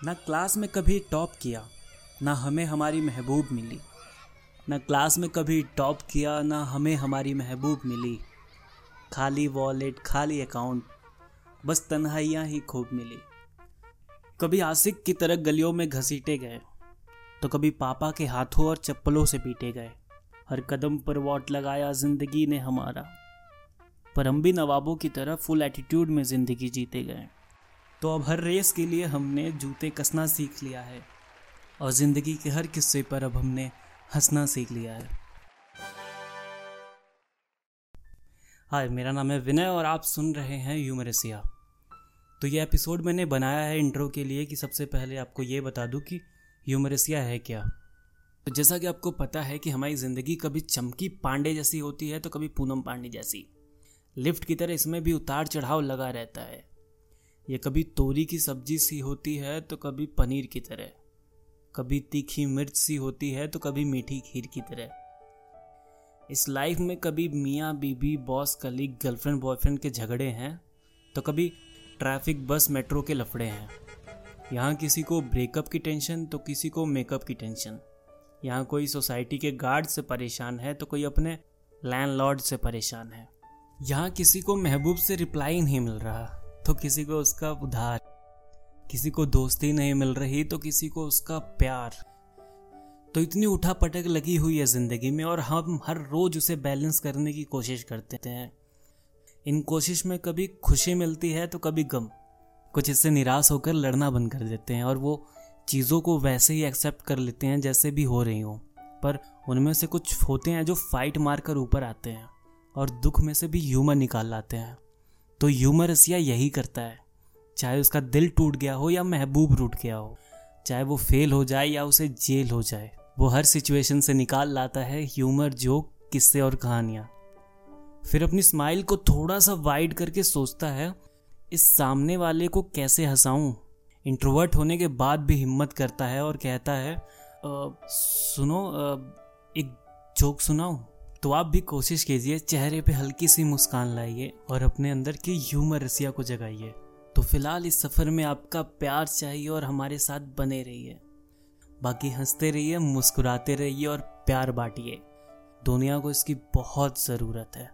ना क्लास में कभी टॉप किया, ना हमें हमारी महबूब मिली। ना क्लास में कभी टॉप किया, ना हमें हमारी महबूब मिली। खाली वॉलेट, खाली अकाउंट, बस तन्हाइयाँ ही खूब मिली। कभी आसिक की तरह गलियों में घसीटे गए तो कभी पापा के हाथों और चप्पलों से पीटे गए। हर कदम पर वॉट लगाया ज़िंदगी ने हमारा, पर हम भी नवाबों की तरह फुल एटीट्यूड में ज़िंदगी जीते गए। तो अब हर रेस के लिए हमने जूते कसना सीख लिया है और ज़िंदगी के हर किस्से पर अब हमने हंसना सीख लिया है। हाय, मेरा नाम है विनय और आप सुन रहे हैं यूमरेसिया तो ये एपिसोड मैंने बनाया है इंट्रो के लिए कि सबसे पहले आपको ये बता दूँ कि यूमरेसिया है क्या। तो जैसा कि आपको पता है कि हमारी ज़िंदगी कभी चमकी पांडे जैसी होती है तो कभी पूनम पांडे जैसी। लिफ्ट की तरह इसमें भी उतार चढ़ाव लगा रहता है। ये कभी तोरी की सब्ज़ी सी होती है तो कभी पनीर की तरह। कभी तीखी मिर्च सी होती है तो कभी मीठी खीर की तरह। इस लाइफ में कभी मियाँ, बीबी बॉस कलीग गर्लफ्रेंड बॉयफ्रेंड के झगड़े हैं तो कभी ट्रैफ़िक बस मेट्रो के लफड़े हैं। यहाँ किसी को ब्रेकअप की टेंशन तो किसी को मेकअप की टेंशन यहाँ कोई सोसाइटी के गार्ड से परेशान है तो कोई अपने लैंडलॉर्ड से परेशान है। यहाँ किसी को महबूब से रिप्लाई नहीं मिल रहा। तो किसी को उसका उधार किसी को दोस्ती नहीं मिल रही तो किसी को उसका प्यार। तो इतनी उठा पटक लगी हुई है ज़िंदगी में और हम हर रोज़ उसे बैलेंस करने की कोशिश करते हैं। इन कोशिश में कभी खुशी मिलती है तो कभी गम। कुछ इससे निराश होकर लड़ना बंद कर देते हैं और वो चीज़ों को वैसे ही एक्सेप्ट कर लेते हैं जैसे भी हो रही हो। पर उनमें से कुछ होते हैं जो फाइट मार कर ऊपर आते हैं और दुख में से भी ह्यूमर निकाल लाते हैं। तो ह्यूमरसिया यही करता है। चाहे उसका दिल टूट गया हो या महबूब रूट गया हो चाहे वो फेल हो जाए या उसे जेल हो जाए वो हर सिचुएशन से निकाल लाता है ह्यूमर जोक किस्से और कहानियाँ। फिर अपनी स्माइल को थोड़ा सा वाइड करके सोचता है इस सामने वाले को कैसे हंसाऊं? इंट्रोवर्ट होने के बाद भी हिम्मत करता है और कहता है आ, सुनो आ, एक जोक सुनाऊं? तो आप भी कोशिश कीजिए चेहरे पे हल्की सी मुस्कान लाइए और अपने अंदर की ह्यूमर रसिया को जगाइए। तो फ़िलहाल इस सफ़र में आपका प्यार चाहिए और हमारे साथ बने रहिए। बाकी हँसते रहिए, मुस्कुराते रहिए और प्यार बांटिए। दुनिया को इसकी बहुत ज़रूरत है।